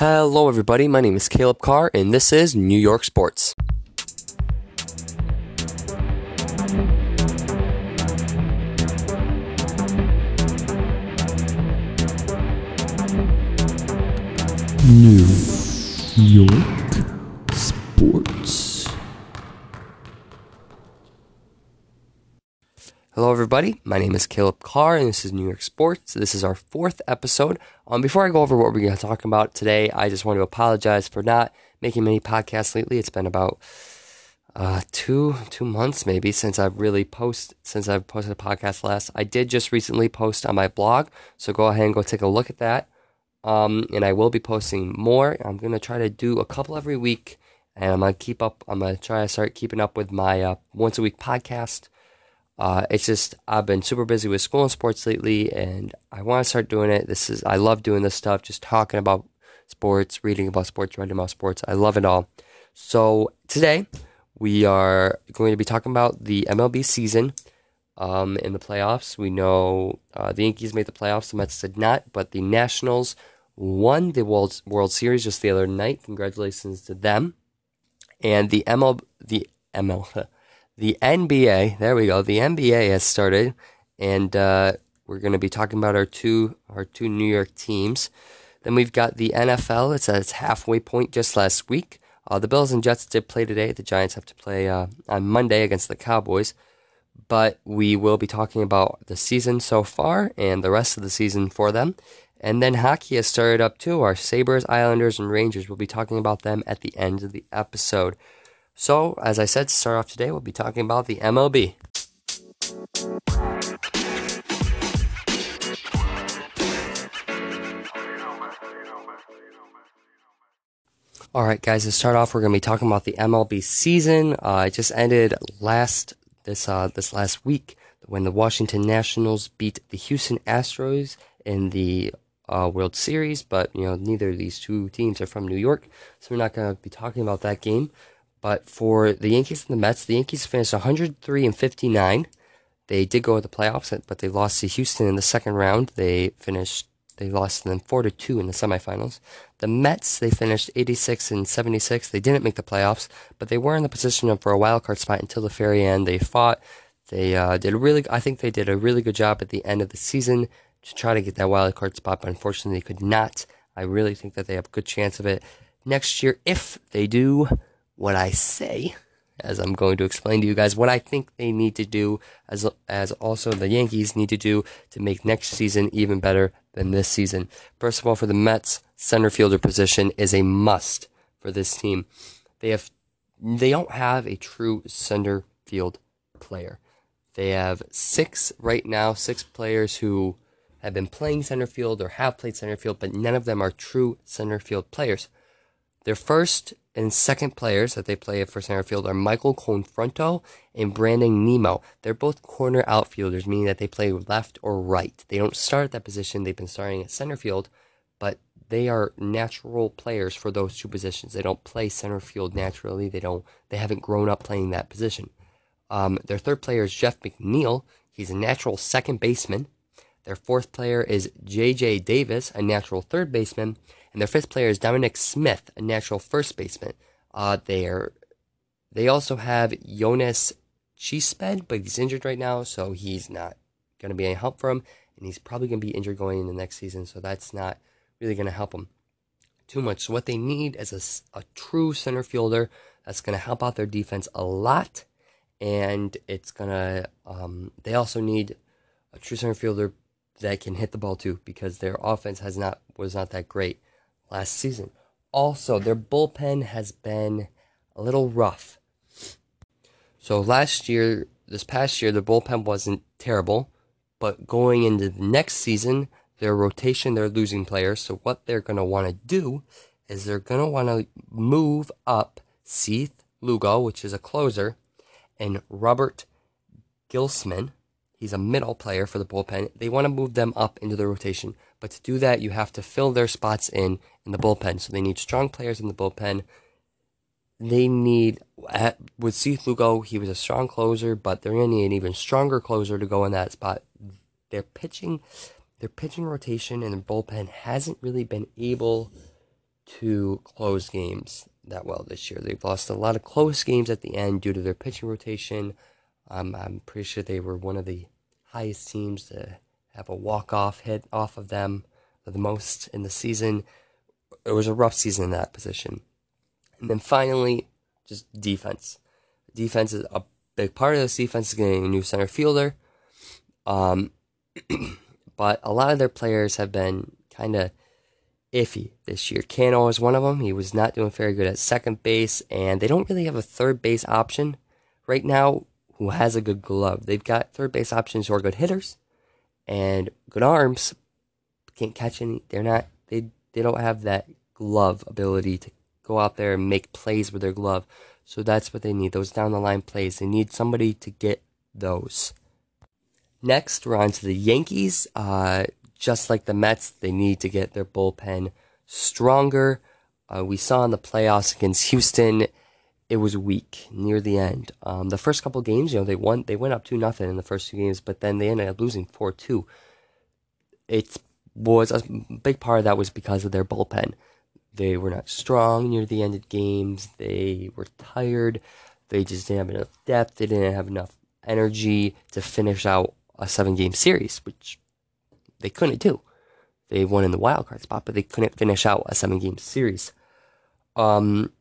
Hello, everybody. My name is Caleb Carr, and this is New York Sports. New York Sports. Hello, everybody. My name is Caleb Carr, and this is New York Sports. This is our fourth episode. Um, before I go over what we're going to talk about today, I just want to apologize for not making many podcasts lately. It's been about uh, two two months maybe since I've really post since I've posted a podcast last. I did just recently post on my blog, so go ahead and go take a look at that. Um, and I will be posting more. I'm gonna try to do a couple every week, and I'm gonna keep up. I'm gonna try to start keeping up with my uh, once a week podcast. Uh, it's just I've been super busy with school and sports lately, and I want to start doing it. This is I love doing this stuff, just talking about sports, reading about sports, writing about sports. I love it all. So today we are going to be talking about the MLB season um, in the playoffs. We know uh, the Yankees made the playoffs, the Mets did not, but the Nationals won the World World Series just the other night. Congratulations to them. And the ML the ML the NBA. There we go. The NBA has started, and uh, we're going to be talking about our two our two New York teams. Then we've got the NFL. It's at its halfway point just last week. Uh, the Bills and Jets did play today. The Giants have to play uh, on Monday against the Cowboys. But we will be talking about the season so far and the rest of the season for them. And then hockey has started up too. Our Sabres, Islanders, and Rangers. We'll be talking about them at the end of the episode. So, as I said, to start off today, we'll be talking about the MLB. All right, guys. To start off, we're going to be talking about the MLB season. Uh, it just ended last this uh, this last week when the Washington Nationals beat the Houston Astros in the uh, World Series. But you know, neither of these two teams are from New York, so we're not going to be talking about that game. But for the Yankees and the Mets, the Yankees finished 103 and 59. They did go to the playoffs, but they lost to Houston in the second round. They finished they lost them 4 to 2 in the semifinals. The Mets, they finished 86 and 76. They didn't make the playoffs, but they were in the position for a wild card spot until the very end. They fought. They uh, did really I think they did a really good job at the end of the season to try to get that wild card spot, but unfortunately they could not. I really think that they have a good chance of it next year if they do what I say, as I'm going to explain to you guys what I think they need to do, as as also the Yankees need to do to make next season even better than this season. First of all, for the Mets, center fielder position is a must for this team. They have they don't have a true center field player. They have six right now, six players who have been playing center field or have played center field, but none of them are true center field players. Their first and second players that they play for center field are Michael Conforto and Brandon Nimmo. They're both corner outfielders, meaning that they play left or right. They don't start at that position. They've been starting at center field, but they are natural players for those two positions. They don't play center field naturally. They don't. They haven't grown up playing that position. Um, their third player is Jeff McNeil. He's a natural second baseman. Their fourth player is J.J. Davis, a natural third baseman. And their fifth player is Dominic Smith, a natural first baseman. Uh, they they also have Yoenis Cespedes, but he's injured right now, so he's not going to be any help for him. And he's probably going to be injured going into next season, so that's not really going to help him too much. So what they need is a, a true center fielder that's going to help out their defense a lot. And it's going to, um, they also need a true center fielder that can hit the ball too because their offense has not was not that great last season. Also, their bullpen has been a little rough. So last year, this past year, the bullpen wasn't terrible, but going into the next season, their rotation, they're losing players. So what they're going to want to do is they're going to want to move up Seth Lugo, which is a closer, and Robert Gsellman, He's a middle player for the bullpen. They want to move them up into the rotation, but to do that, you have to fill their spots in in the bullpen. So they need strong players in the bullpen. They need at, with Seth Lugo, he was a strong closer, but they're to need an even stronger closer to go in that spot. Their pitching, their pitching rotation and their bullpen hasn't really been able to close games that well this year. They've lost a lot of close games at the end due to their pitching rotation. Um, I'm pretty sure they were one of the highest teams to have a walk off hit off of them the most in the season. It was a rough season in that position. And then finally, just defense. Defense is a big part of this defense is getting a new center fielder. Um, but a lot of their players have been kind of iffy this year. Cano is one of them. He was not doing very good at second base, and they don't really have a third base option right now who has a good glove. They've got third base options who are good hitters and good arms. Can't catch any. They're not. They they don't have that glove ability to go out there and make plays with their glove. So that's what they need. Those down the line plays. They need somebody to get those. Next, we're on to the Yankees. Uh, just like the Mets, they need to get their bullpen stronger. Uh, we saw in the playoffs against Houston, it was weak near the end. Um, the first couple games, you know, they won, they went up two nothing in the first two games, but then they ended up losing four two. It was a big part of that was because of their bullpen. They were not strong near the end of games. They were tired. They just didn't have enough depth. They didn't have enough energy to finish out a seven game series, which they couldn't do. They won in the wild card spot, but they couldn't finish out a seven game series. Um,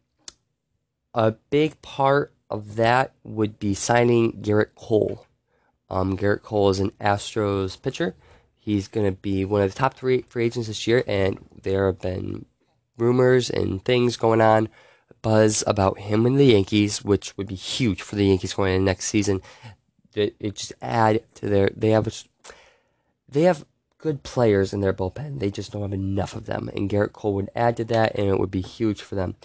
a big part of that would be signing Gerrit Cole. Um, Gerrit Cole is an Astros pitcher. He's going to be one of the top three free agents this year, and there have been rumors and things going on, buzz about him and the Yankees, which would be huge for the Yankees going into next season. It, it just add to their they have they have good players in their bullpen. They just don't have enough of them, and Gerrit Cole would add to that, and it would be huge for them.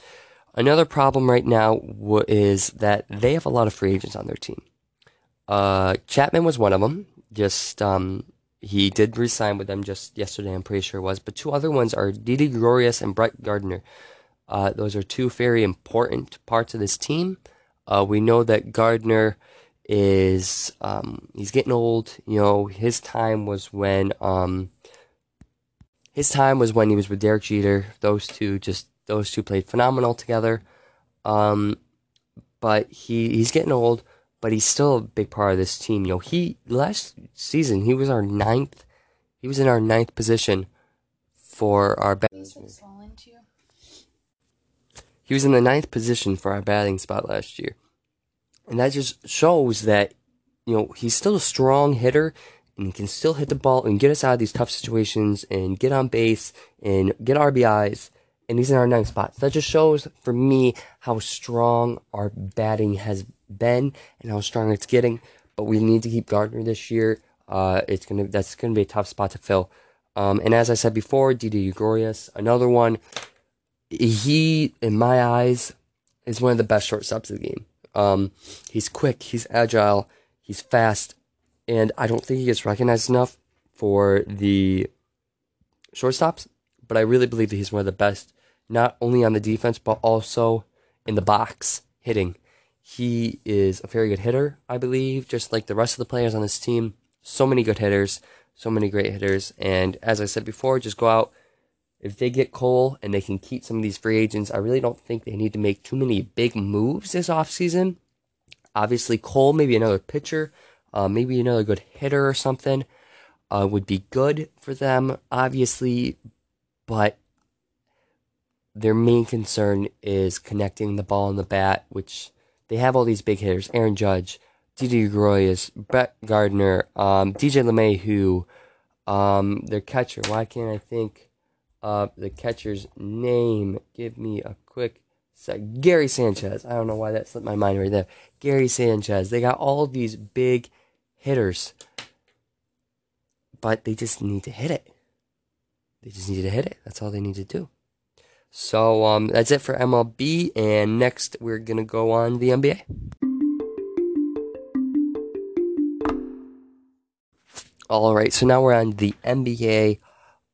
Another problem right now is that they have a lot of free agents on their team. Uh, Chapman was one of them. Just um, he did resign with them just yesterday. I'm pretty sure it was. But two other ones are Didi Gregorius and Brett Gardner. Uh, those are two very important parts of this team. Uh, we know that Gardner is um, he's getting old. You know, his time was when um, his time was when he was with Derek Jeter. Those two just those two played phenomenal together. Um, but he he's getting old, but he's still a big part of this team. You know, he last season he was our ninth. He was in our ninth position for our batting. He was in the ninth position for our batting spot last year, and that just shows that you know he's still a strong hitter and he can still hit the ball and get us out of these tough situations and get on base and get RBIs and he's in our ninth spot. So that just shows for me how strong our batting has been and how strong it's getting. But we need to keep Gardner this year. Uh, it's gonna that's gonna be a tough spot to fill. Um, and as I said before, Didi Gregorius, another one. He, in my eyes, is one of the best shortstops of the game. Um, he's quick, he's agile, he's fast, and I don't think he gets recognized enough for the shortstops. But I really believe that he's one of the best not only on the defense, but also in the box hitting. He is a very good hitter, I believe, just like the rest of the players on this team. So many good hitters, so many great hitters. And as I said before, just go out. If they get Cole and they can keep some of these free agents, I really don't think they need to make too many big moves this offseason. Obviously, Cole, maybe another pitcher, uh, maybe another good hitter or something, uh, would be good for them, obviously. But their main concern is connecting the ball and the bat, which they have all these big hitters Aaron Judge, Didi Gregorius, Brett Gardner, um, DJ LeMahieu, um, their catcher. Why can't I think of the catcher's name? Give me a quick sec. Gary Sanchez. I don't know why that slipped my mind right there. Gary Sanchez. They got all these big hitters, but they just need to hit it. They just need to hit it. That's all they need to do. So um, that's it for MLB, and next we're gonna go on the NBA. All right, so now we're on the NBA.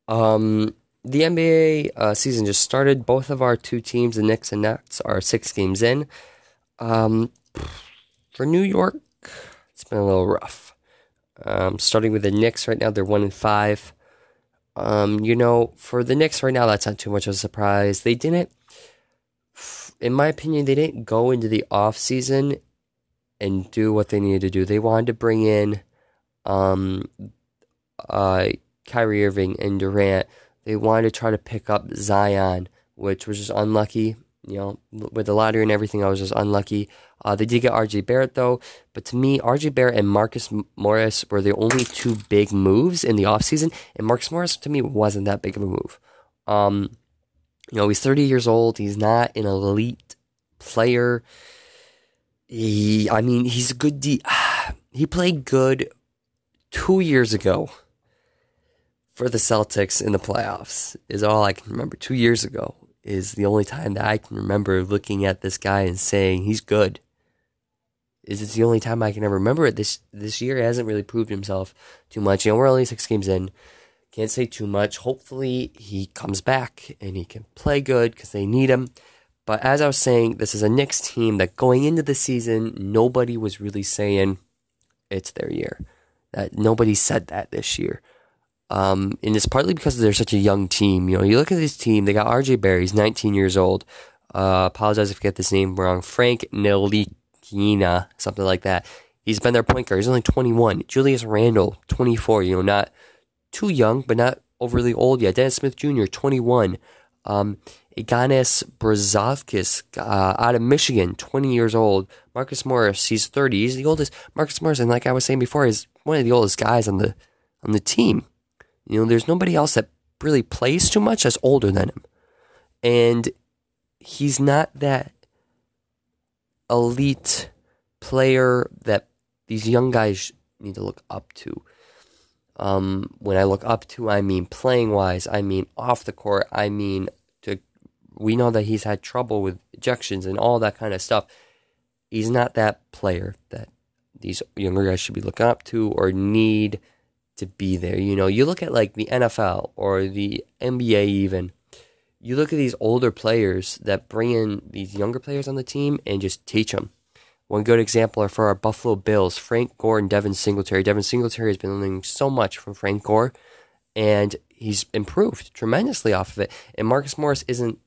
Um, the NBA uh, season just started. Both of our two teams, the Knicks and Nets, are six games in. Um, for New York, it's been a little rough. Um, starting with the Knicks right now, they're one and five. Um, you know, for the Knicks right now, that's not too much of a surprise. They didn't, in my opinion, they didn't go into the off season and do what they needed to do. They wanted to bring in, um, uh, Kyrie Irving and Durant. They wanted to try to pick up Zion, which was just unlucky. You know, with the lottery and everything, I was just unlucky. Uh, they did get RJ Barrett though, but to me, RJ Barrett and Marcus Morris were the only two big moves in the offseason, and Marcus Morris to me wasn't that big of a move. Um, you know, he's 30 years old. He's not an elite player. He, I mean, he's a good D. He played good two years ago for the Celtics in the playoffs. Is all I can remember. Two years ago is the only time that I can remember looking at this guy and saying he's good is it's the only time I can ever remember it. This this year hasn't really proved himself too much. You know, we're only six games in. Can't say too much. Hopefully, he comes back and he can play good because they need him. But as I was saying, this is a Knicks team that going into the season, nobody was really saying it's their year. That nobody said that this year. Um, and it's partly because they're such a young team. You know, you look at this team, they got RJ Barry, he's 19 years old. Uh, apologize if I get this name wrong. Frank Ntilikina something like that. He's been their point guard. He's only 21. Julius Randle, 24. You know, not too young, but not overly old yet. Dennis Smith Jr., 21. Um, Ignas Brazdeikis uh, out of Michigan, 20 years old. Marcus Morris, he's 30. He's the oldest. Marcus Morris, and like I was saying before, is one of the oldest guys on the on the team. You know, there's nobody else that really plays too much that's older than him, and he's not that elite player that these young guys need to look up to. Um, when I look up to, I mean playing wise, I mean off the court, I mean to. We know that he's had trouble with ejections and all that kind of stuff. He's not that player that these younger guys should be looking up to or need to be there. You know, you look at like the NFL or the NBA even you look at these older players that bring in these younger players on the team and just teach them. One good example are for our Buffalo Bills, Frank Gore and Devin Singletary. Devin Singletary has been learning so much from Frank Gore, and he's improved tremendously off of it. And Marcus Morris isn't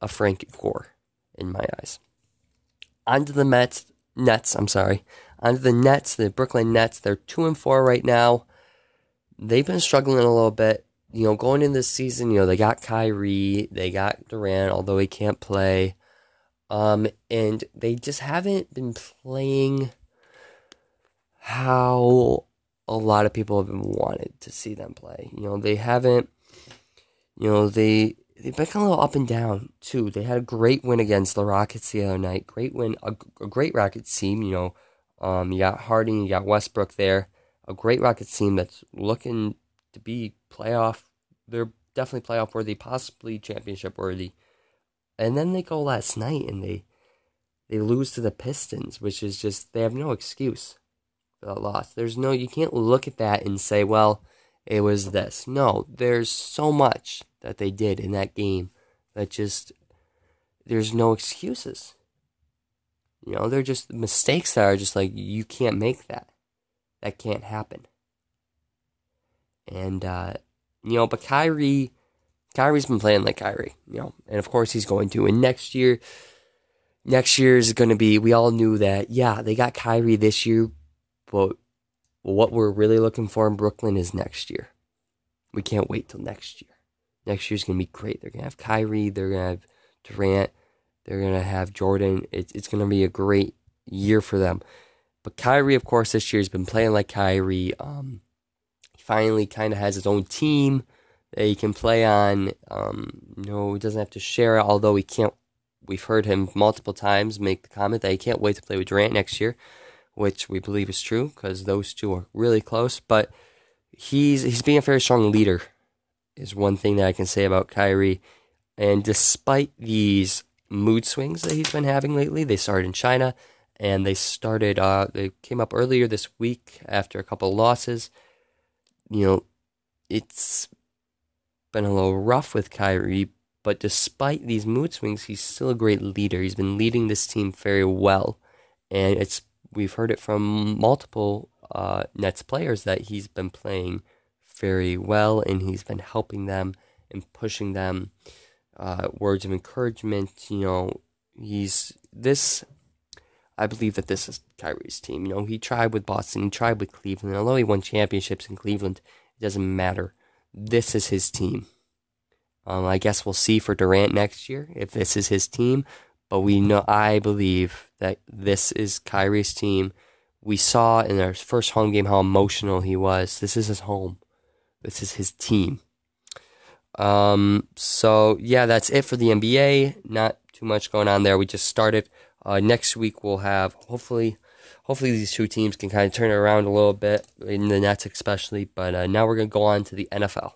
a Frank Gore in my eyes. Onto the Mets, Nets. I'm sorry. Onto the Nets, the Brooklyn Nets. They're two and four right now. They've been struggling a little bit you know, going into this season, you know, they got Kyrie, they got Durant, although he can't play. Um, and they just haven't been playing how a lot of people have been wanted to see them play. You know, they haven't, you know, they, they've been kind of a little up and down too. They had a great win against the Rockets the other night. Great win, a, a great Rockets team. You know, um, you got Harden, you got Westbrook there. A great Rockets team that's looking to be playoff. They're definitely playoff worthy, possibly championship worthy. And then they go last night and they they lose to the Pistons, which is just they have no excuse for that loss. There's no you can't look at that and say, well, it was this. No, there's so much that they did in that game that just there's no excuses. You know, they're just mistakes that are just like you can't make that. That can't happen. And uh, you know, but Kyrie, Kyrie's been playing like Kyrie, you know, and of course he's going to. And next year, next year is going to be. We all knew that. Yeah, they got Kyrie this year, but what we're really looking for in Brooklyn is next year. We can't wait till next year. Next year's gonna be great. They're gonna have Kyrie. They're gonna have Durant. They're gonna have Jordan. It's it's gonna be a great year for them. But Kyrie, of course, this year has been playing like Kyrie. Um, finally kind of has his own team that he can play on. Um, you know, he doesn't have to share it, although he can't. We've heard him multiple times make the comment that he can't wait to play with Durant next year, which we believe is true because those two are really close. But he's he's being a very strong leader, is one thing that I can say about Kyrie. And despite these mood swings that he's been having lately, they started in China and they started. Uh, they came up earlier this week after a couple of losses you know, it's been a little rough with Kyrie, but despite these mood swings, he's still a great leader. He's been leading this team very well, and it's we've heard it from multiple uh, Nets players that he's been playing very well, and he's been helping them and pushing them. Uh, words of encouragement, you know, he's this. I believe that this is Kyrie's team. You know, he tried with Boston, he tried with Cleveland. Although he won championships in Cleveland, it doesn't matter. This is his team. Um, I guess we'll see for Durant next year if this is his team. But we know, I believe that this is Kyrie's team. We saw in our first home game how emotional he was. This is his home. This is his team. Um, so yeah, that's it for the NBA. Not too much going on there. We just started. Uh, next week we'll have hopefully, hopefully these two teams can kind of turn it around a little bit in the Nets especially. But uh, now we're gonna go on to the NFL.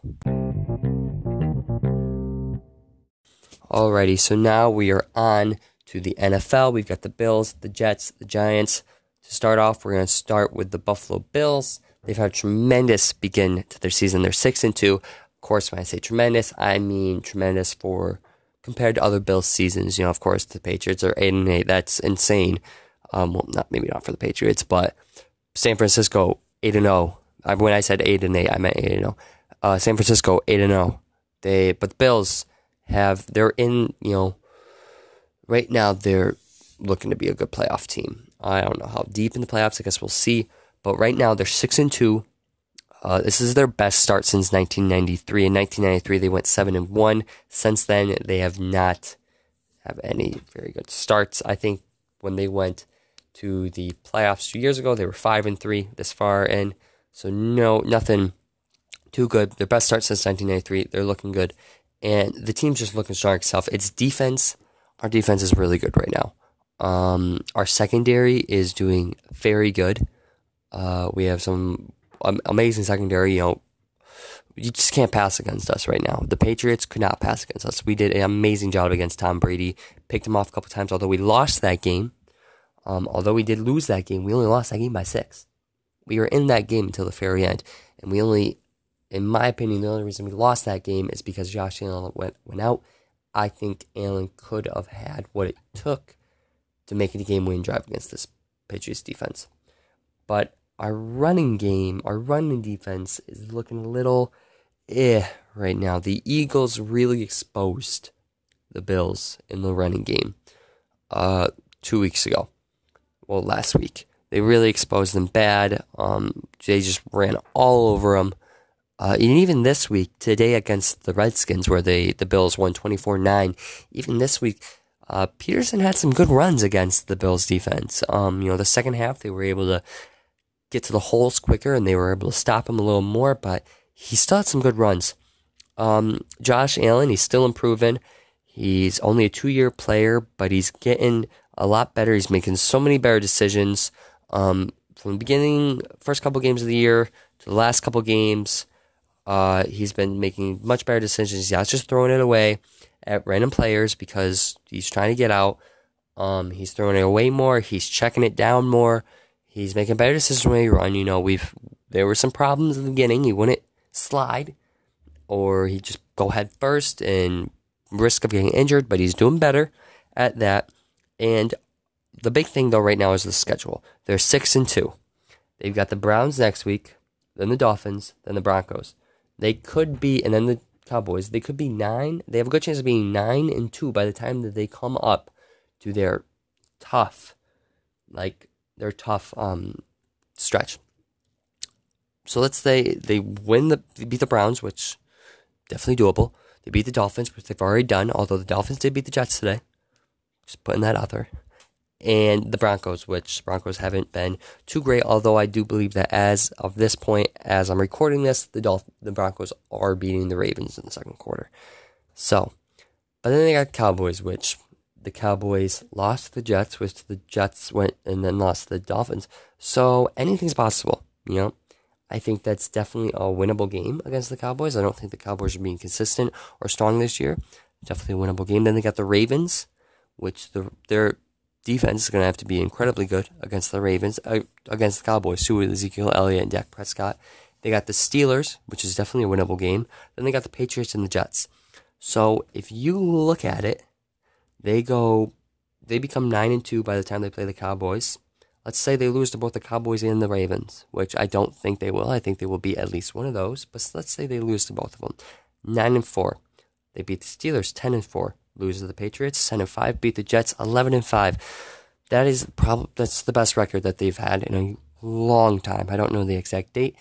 Alrighty, so now we are on to the NFL. We've got the Bills, the Jets, the Giants. To start off, we're going to start with the Buffalo Bills. They've had a tremendous begin to their season. They're six and two. Of course, when I say tremendous, I mean tremendous for compared to other Bills seasons. You know, of course, the Patriots are eight and eight. That's insane. Um, well, not maybe not for the Patriots, but San Francisco eight and zero. When I said eight and eight, I meant eight and zero. Uh, San Francisco eight and zero. They, but the Bills have they're in you know right now they're looking to be a good playoff team. I don't know how deep in the playoffs. I guess we'll see. But right now they're six and two. Uh, this is their best start since 1993. In 1993, they went seven and one. Since then, they have not have any very good starts. I think when they went to the playoffs two years ago, they were five and three this far in. So no, nothing too good. Their best start since 1993. They're looking good, and the team's just looking strong itself. Its defense, our defense is really good right now. Um, our secondary is doing very good. Uh, we have some amazing secondary. You know, you just can't pass against us right now. The Patriots could not pass against us. We did an amazing job against Tom Brady. Picked him off a couple times. Although we lost that game, um, although we did lose that game, we only lost that game by six. We were in that game until the very end, and we only, in my opinion, the only reason we lost that game is because Josh Allen went went out. I think Allen could have had what it took to make it a game winning drive against this Patriots defense. But our running game, our running defense is looking a little eh right now. The Eagles really exposed the Bills in the running game uh, two weeks ago. Well, last week. They really exposed them bad. Um, they just ran all over them. Uh, and even this week, today against the Redskins, where they the Bills won 24 9, even this week, uh, Peterson had some good runs against the Bills defense. Um, you know, the second half they were able to get to the holes quicker and they were able to stop him a little more, but he still had some good runs. Um, Josh Allen, he's still improving. He's only a two year player, but he's getting a lot better. He's making so many better decisions. Um, from the beginning, first couple games of the year to the last couple games, uh, he's been making much better decisions. He's not just throwing it away at random players because he's trying to get out. Um, he's throwing it away more. He's checking it down more. He's making better decisions when he run. You know, we've there were some problems in the beginning. He wouldn't slide, or he just go head first and risk of getting injured. But he's doing better at that. And the big thing though right now is the schedule. They're six and two. They've got the Browns next week, then the Dolphins, then the Broncos. They could be, and then the Cowboys. They could be nine. They have a good chance of being nine and two by the time that they come up to their tough, like their tough um stretch. So let's say they win the they beat the Browns, which definitely doable. They beat the Dolphins, which they've already done. Although the Dolphins did beat the Jets today. Just putting that out there and the Broncos, which Broncos haven't been too great. Although I do believe that as of this point, as I'm recording this, the Dolph- the Broncos are beating the Ravens in the second quarter. So, but then they got Cowboys, which the Cowboys lost the Jets, which the Jets went and then lost the Dolphins. So anything's possible, you know. I think that's definitely a winnable game against the Cowboys. I don't think the Cowboys are being consistent or strong this year. Definitely a winnable game. Then they got the Ravens, which the they're defense is going to have to be incredibly good against the Ravens, uh, against the Cowboys too, with Ezekiel Elliott and Dak Prescott. They got the Steelers, which is definitely a winnable game. Then they got the Patriots and the Jets. So if you look at it, they go, they become nine and two by the time they play the Cowboys. let's say they lose to both the Cowboys and the Ravens, which I don't think they will. I think they will be at least one of those. But let's say they lose to both of them. Nine and four. They beat the Steelers ten and four. Lose to the Patriots ten and five. Beat the Jets eleven and five. That is probably that's the best record that they've had in a long time. I don't know the exact date,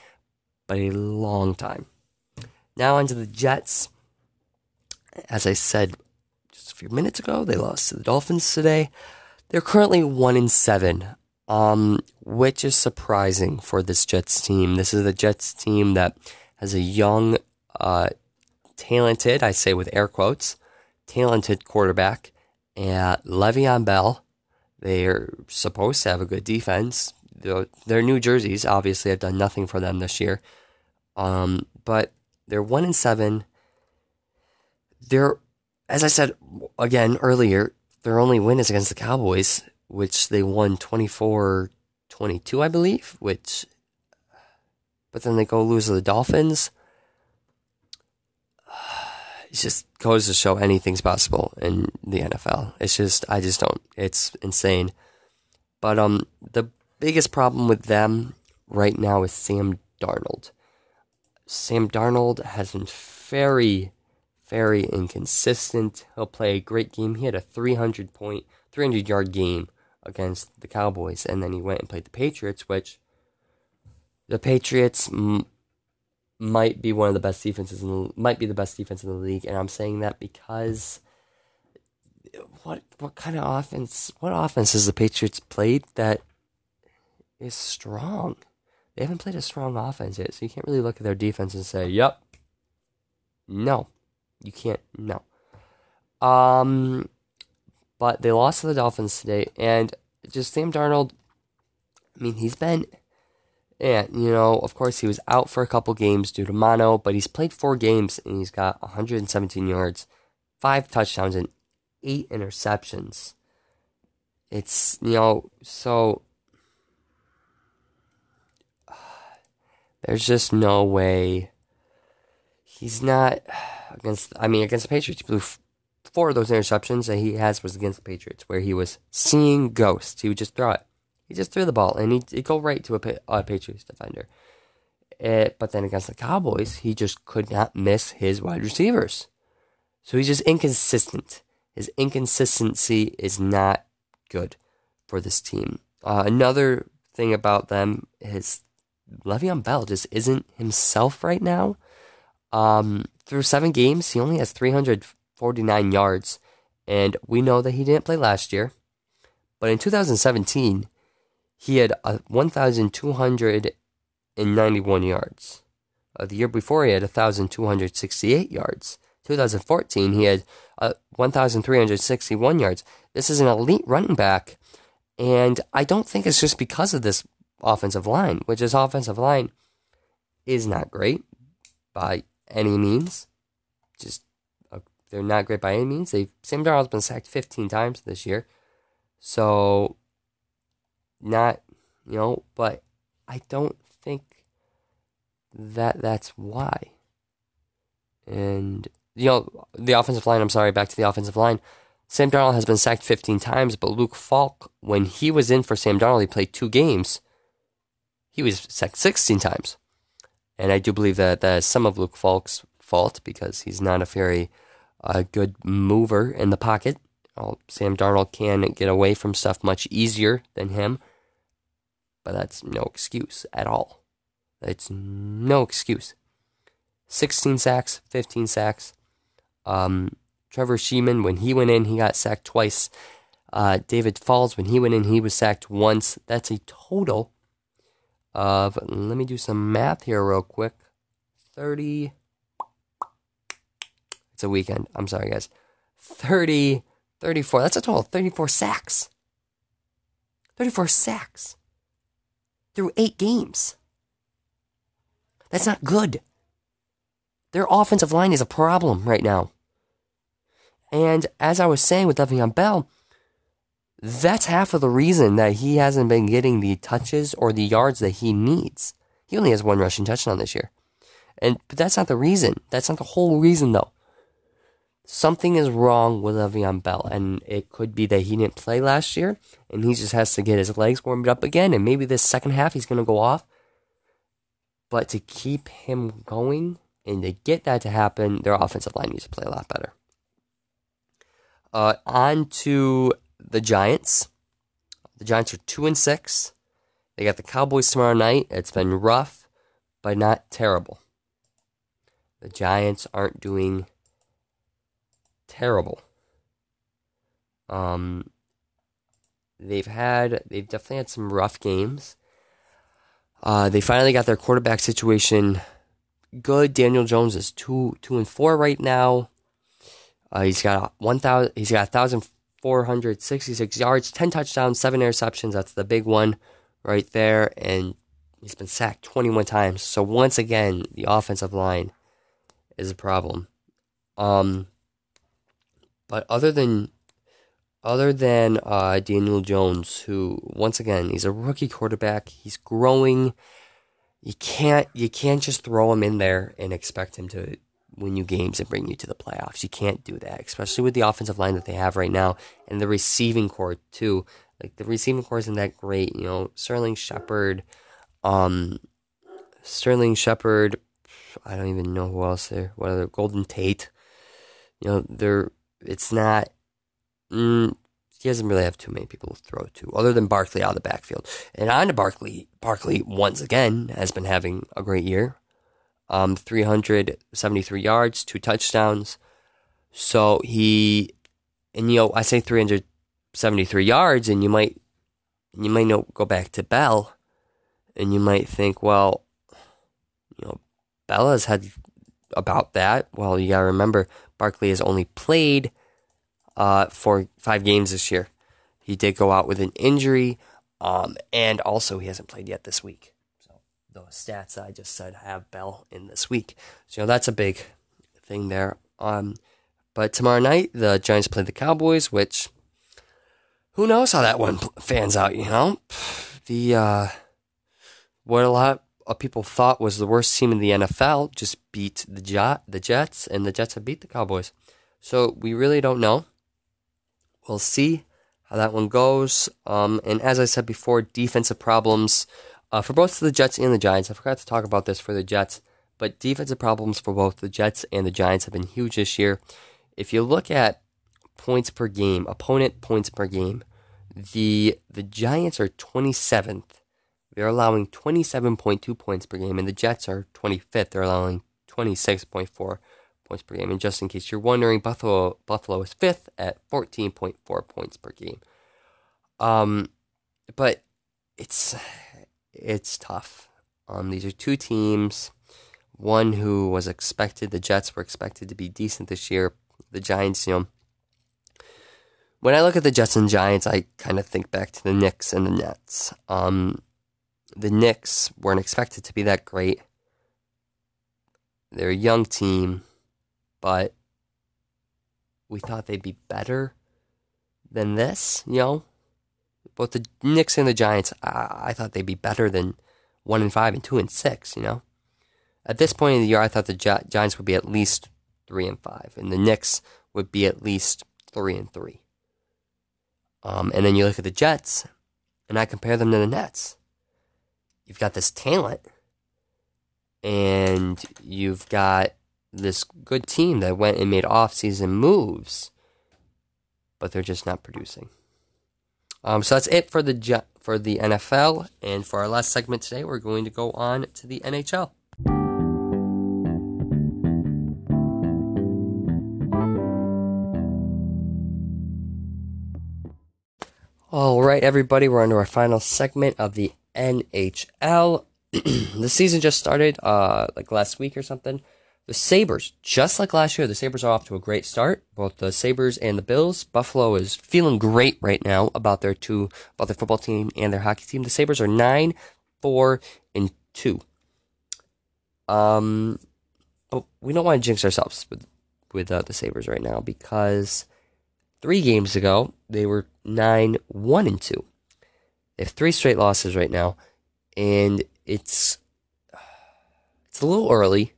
but a long time. Now onto the Jets. As I said few minutes ago, they lost to the Dolphins today. They're currently one in seven, um, which is surprising for this Jets team. This is the Jets team that has a young, uh, talented, I say with air quotes, talented quarterback, and Le'Veon Bell. They're supposed to have a good defense. Their New Jerseys obviously have done nothing for them this year. Um, but they're one in seven. They're, as I said again earlier, their only win is against the Cowboys, which they won 24 22, I believe, which, but then they go lose to the Dolphins. It just goes to show anything's possible in the NFL. It's just, I just don't, it's insane. But, um, the biggest problem with them right now is Sam Darnold. Sam Darnold has been very, very inconsistent. He'll play a great game. He had a 300 point, 300 yard game against the Cowboys, and then he went and played the Patriots, which the Patriots m- might be one of the best defenses in the might be the best defense in the league, and I'm saying that because what what kind of offense what offense has the Patriots played that is strong? They haven't played a strong offense yet, so you can't really look at their defense and say, "Yep." No, you can't. No. Um, but they lost to the Dolphins today, and just Sam Darnold. I mean, he's been, yeah, you know, of course he was out for a couple games due to mono, but he's played four games and he's got 117 yards, five touchdowns, and eight interceptions. It's you know so There's just no way he's not against. I mean, against the Patriots, he blew four of those interceptions that he has was against the Patriots, where he was seeing ghosts. He would just throw it. He just threw the ball, and he'd, he'd go right to a, a Patriots defender. It, eh, but then against the Cowboys, he just could not miss his wide receivers. So he's just inconsistent. His inconsistency is not good for this team. Uh, another thing about them is Le'Veon Bell just isn't himself right now. Um, through seven games, he only has 349 yards, and we know that he didn't play last year. But in 2017, he had uh, 1,291 yards. Uh, the year before, he had 1,268 yards. 2014, he had uh, 1,361 yards. This is an elite running back, and I don't think it's just because of this offensive line, which his offensive line is not great by any means. Just uh, they're not great by any means. They Sam Darnold's been sacked 15 times this year, so not you know, but I don't think that that's why. And you know, the offensive line. I'm sorry, back to the offensive line. Sam Darnold has been sacked 15 times, but Luke Falk, when he was in for Sam Darnold, he played two games he was sacked 16 times. And I do believe that that is some of Luke Falk's fault because he's not a very uh, good mover in the pocket. Well, Sam Darnold can get away from stuff much easier than him, but that's no excuse at all. It's no excuse. 16 sacks, 15 sacks. Um, Trevor Siemian, when he went in, he got sacked twice. Uh, David Fales, when he went in, he was sacked once. That's a total of, let me do some math here real quick. 30, it's a weekend. I'm sorry, guys. 30, 34, that's a total of 34 sacks. 34 sacks through eight games. That's not good. Their offensive line is a problem right now. And as I was saying with Le'Veon Bell, that's half of the reason that he hasn't been getting the touches or the yards that he needs. He only has one rushing touchdown this year. And but that's not the reason. That's not the whole reason though. something is wrong with Le'Veon Bell, and it could be that he didn't play last year, and he just has to get his legs warmed up again, and maybe this second half he's going to go off. But to keep him going and to get that to happen, their offensive line needs to play a lot better. Uh, on to the Giants. The Giants are two and six. They got the Cowboys tomorrow night. It's been rough, but not terrible. The Giants aren't doing terrible. Um, they've had they've definitely had some rough games. Uh, they finally got their quarterback situation good. Daniel Jones is two two and four right now. Uh, he's got one thousand. He's got a thousand four hundred sixty six yards, ten touchdowns, seven interceptions. That's the big one right there, and he's been sacked twenty one times. So once again, the offensive line is a problem. Um, but other than other than uh, Daniel Jones, who once again he's a rookie quarterback, he's growing. You can't you can't just throw him in there and expect him to win you games and bring you to the playoffs. You can't do that, especially with the offensive line that they have right now and the receiving corps too. Like the receiving corps isn't that great, you know. Sterling Shepard, um, Sterling Shepard. I don't even know who else there. What other Golden Tate? You know, they're it's not. Mm, he doesn't really have too many people to throw to, other than Barkley out of the backfield. And on to Barkley. Barkley once again has been having a great year. Um, 373 yards, two touchdowns. So he, and you know, I say 373 yards, and you might, you might know, go back to Bell, and you might think, well, you know, Bell has had about that. Well, you gotta remember, Barkley has only played uh, for five games this year. He did go out with an injury, um, and also he hasn't played yet this week. Those stats I just said have Bell in this week. So that's a big thing there. Um, but tomorrow night the Giants play the Cowboys, which who knows how that one fans out. You know, the uh, what a lot of people thought was the worst team in the NFL just beat the Jet, the Jets, and the Jets have beat the Cowboys. So we really don't know. We'll see how that one goes. Um, and as I said before, defensive problems uh, for both the Jets and the Giants. I forgot to talk about this for the Jets, but defensive problems for both the Jets and the Giants have been huge this year. If you look at points per game, opponent points per game, the the Giants are 27th they're allowing 27.2 points per game, and the Jets are 25th. They're allowing 26.4 points per game. And just in case you're wondering, Buffalo Buffalo is fifth at 14.4 points per game. Um, but it's it's tough. Um, these are two teams. One who was expected, the Jets were expected to be decent this year. The Giants, you know, when I look at the Jets and Giants, I kind of think back to the Knicks and the Nets. Um, the Knicks weren't expected to be that great. They're a young team, but we thought they'd be better than this, you know? Both the Knicks and the Giants, I, I thought they'd be better than 1 and 5 and 2 and 6, you know? At this point in the year, I thought the Gi- Giants would be at least 3 and 5, and the Knicks would be at least 3 and 3. Um, and then you look at the Jets, and I compare them to the Nets you've got this talent and you've got this good team that went and made off-season moves, but they're just not producing. Um, so that's it for the for the NFL, and for our last segment today, we're going to go on to the NHL. All right, everybody, we're on to our final segment of the NHL. the season just started, uh, like last week or something. The Sabres, just like last year, the Sabres are off to a great start. Both the Sabres and the Bills. Buffalo is feeling great right now about their two, about their football team and their hockey team. The Sabres are nine, four, and two. Um, but we don't want to jinx ourselves with with uh, the Sabres right now because three games ago they were nine, one, and two. They have three straight losses right now, and it's it's a little early,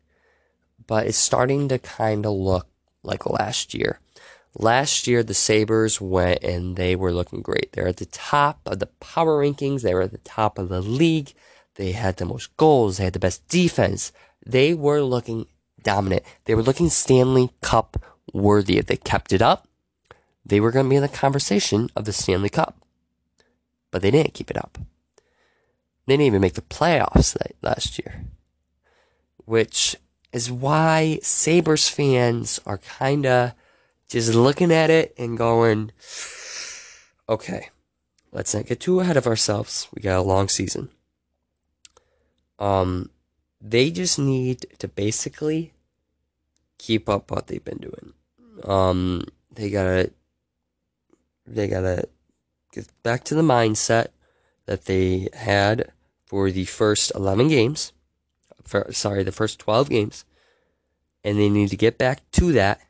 but it's starting to kind of look like last year. Last year, the Sabres went and they were looking great. They're at the top of the power rankings. They were at the top of the league. They had the most goals. They had the best defense. They were looking dominant. They were looking Stanley Cup worthy. If they kept it up, they were going to be in the conversation of the Stanley Cup. But they didn't keep it up. They didn't even make the playoffs last year. Which is why Sabres fans are kind of just looking at it and going, okay, let's not get too ahead of ourselves. We got a long season. Um, they just need to basically keep up what they've been doing. Um, they gotta, they gotta get back to the mindset that they had for the first 11 games. For, sorry, the first 12 games. And they need to get back to that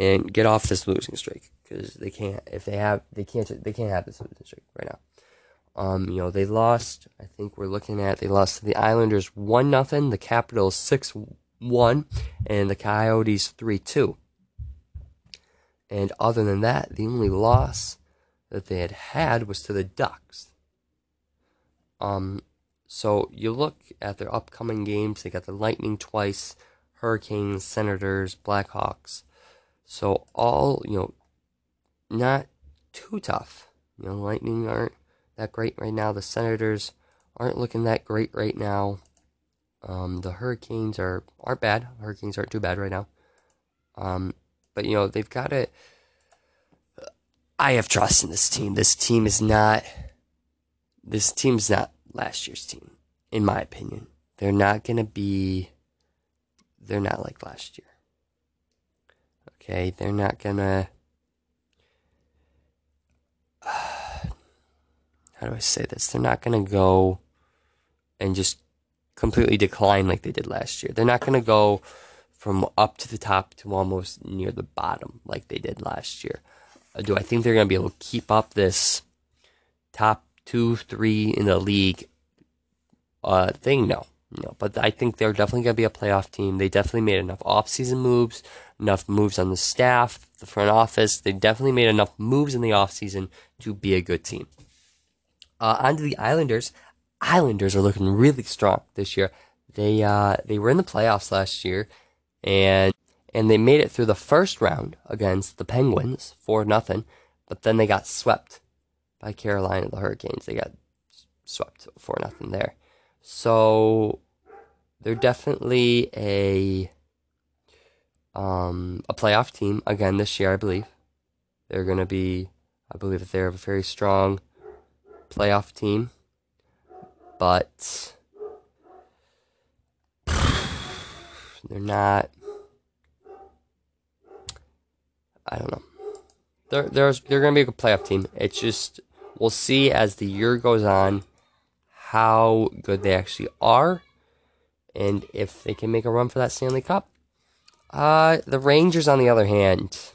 and get off this losing streak because they can't if they have they can't they can't have this losing streak right now. Um, you know they lost. I think we're looking at they lost to the Islanders one nothing, the Capitals six one, and the Coyotes three two. And other than that, the only loss that they had had was to the Ducks. Um, so you look at their upcoming games. They got the Lightning twice, Hurricanes, Senators, Blackhawks. So all, you know, not too tough. You know, Lightning aren't that great right now. The Senators aren't looking that great right now. Um, the Hurricanes are aren't bad. Hurricanes aren't too bad right now. Um, but you know they've got it. I have trust in this team. This team is not. This team's not last year's team, in my opinion. They're not gonna be. They're not like last year. Okay, they're not gonna. How do I say this? They're not gonna go and just completely decline like they did last year. They're not gonna go from up to the top to almost near the bottom like they did last year. Uh, do I think they're gonna be able to keep up this top two, three in the league uh, thing? No. No, but I think they're definitely going to be a playoff team. They definitely made enough offseason moves, enough moves on the staff, the front office. They definitely made enough moves in the offseason to be a good team. Uh, on to the Islanders. Islanders are looking really strong this year. They uh, they were in the playoffs last year, and and they made it through the first round against the Penguins four nothing, but then they got swept by Carolina, the Hurricanes. They got swept four nothing there. So they're definitely a um, a playoff team again this year, I believe. They're going to be, I believe that they're a very strong playoff team, but they're not. I don't know. They're they're they're going to be a good playoff team. It's just we'll see as the year goes on how good they actually are and if they can make a run for that Stanley Cup. Uh, the Rangers, on the other hand,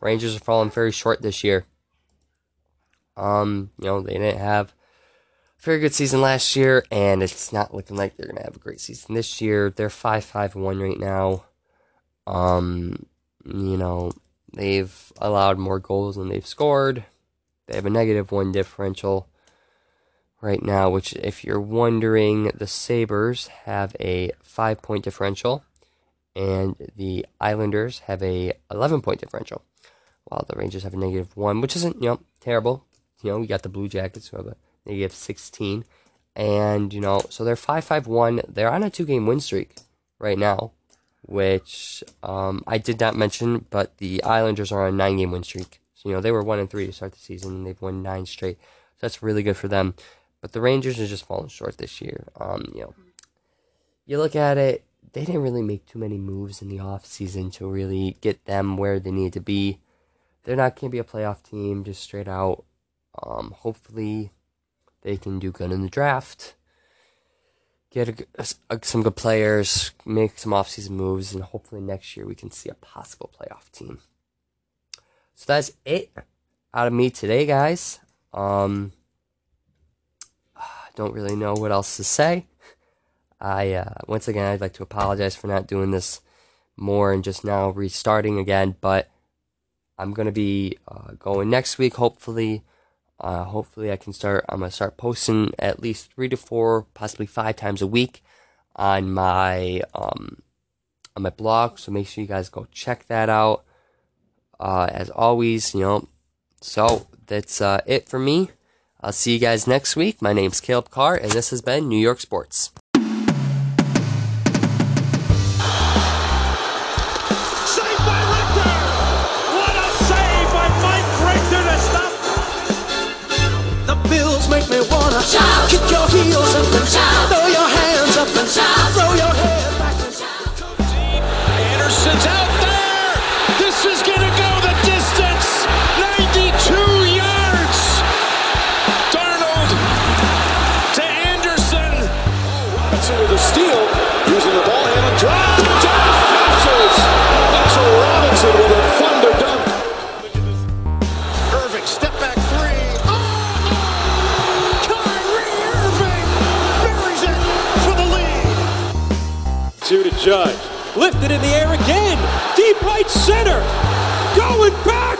Rangers are falling very short this year. Um, you know, they didn't have a very good season last year, and it's not looking like they're gonna have a great season this year. They're five five one right now. Um, you know, they've allowed more goals than they've scored. They have a negative one differential right now, which, if you're wondering, the Sabres have a five point differential, and the Islanders have a 11 point differential, while the Rangers have a negative one, which isn't, you know, terrible. You know, we got the Blue Jackets who have a negative 16. And, you know, so they're 5 5 1. They're on a two game win streak right now, which um, I did not mention, but the Islanders are on a nine game win streak. You know, they were 1 and 3 to start the season, and they've won nine straight. So that's really good for them. But the Rangers are just falling short this year. Um, you know, you look at it, they didn't really make too many moves in the off season to really get them where they need to be. They're not going to be a playoff team, just straight out. Um, hopefully, they can do good in the draft, get a, a, some good players, make some offseason moves, and hopefully next year we can see a possible playoff team. So that's it out of me today, guys. Um, don't really know what else to say. I uh, once again I'd like to apologize for not doing this more and just now restarting again. But I'm gonna be uh, going next week, hopefully. Uh, hopefully, I can start. I'm gonna start posting at least three to four, possibly five times a week on my um, on my blog. So make sure you guys go check that out. Uh, as always, you know. So that's uh, it for me. I'll see you guys next week. My name's Caleb Carr, and this has been New York Sports. Saved by Richter! What a save by Mike Richter to stop The bills make me wanna shout. Kick your heels up and shout. Throw your hands up and shout. Throw your head Judge. Lifted in the air again. Deep right center. Going back.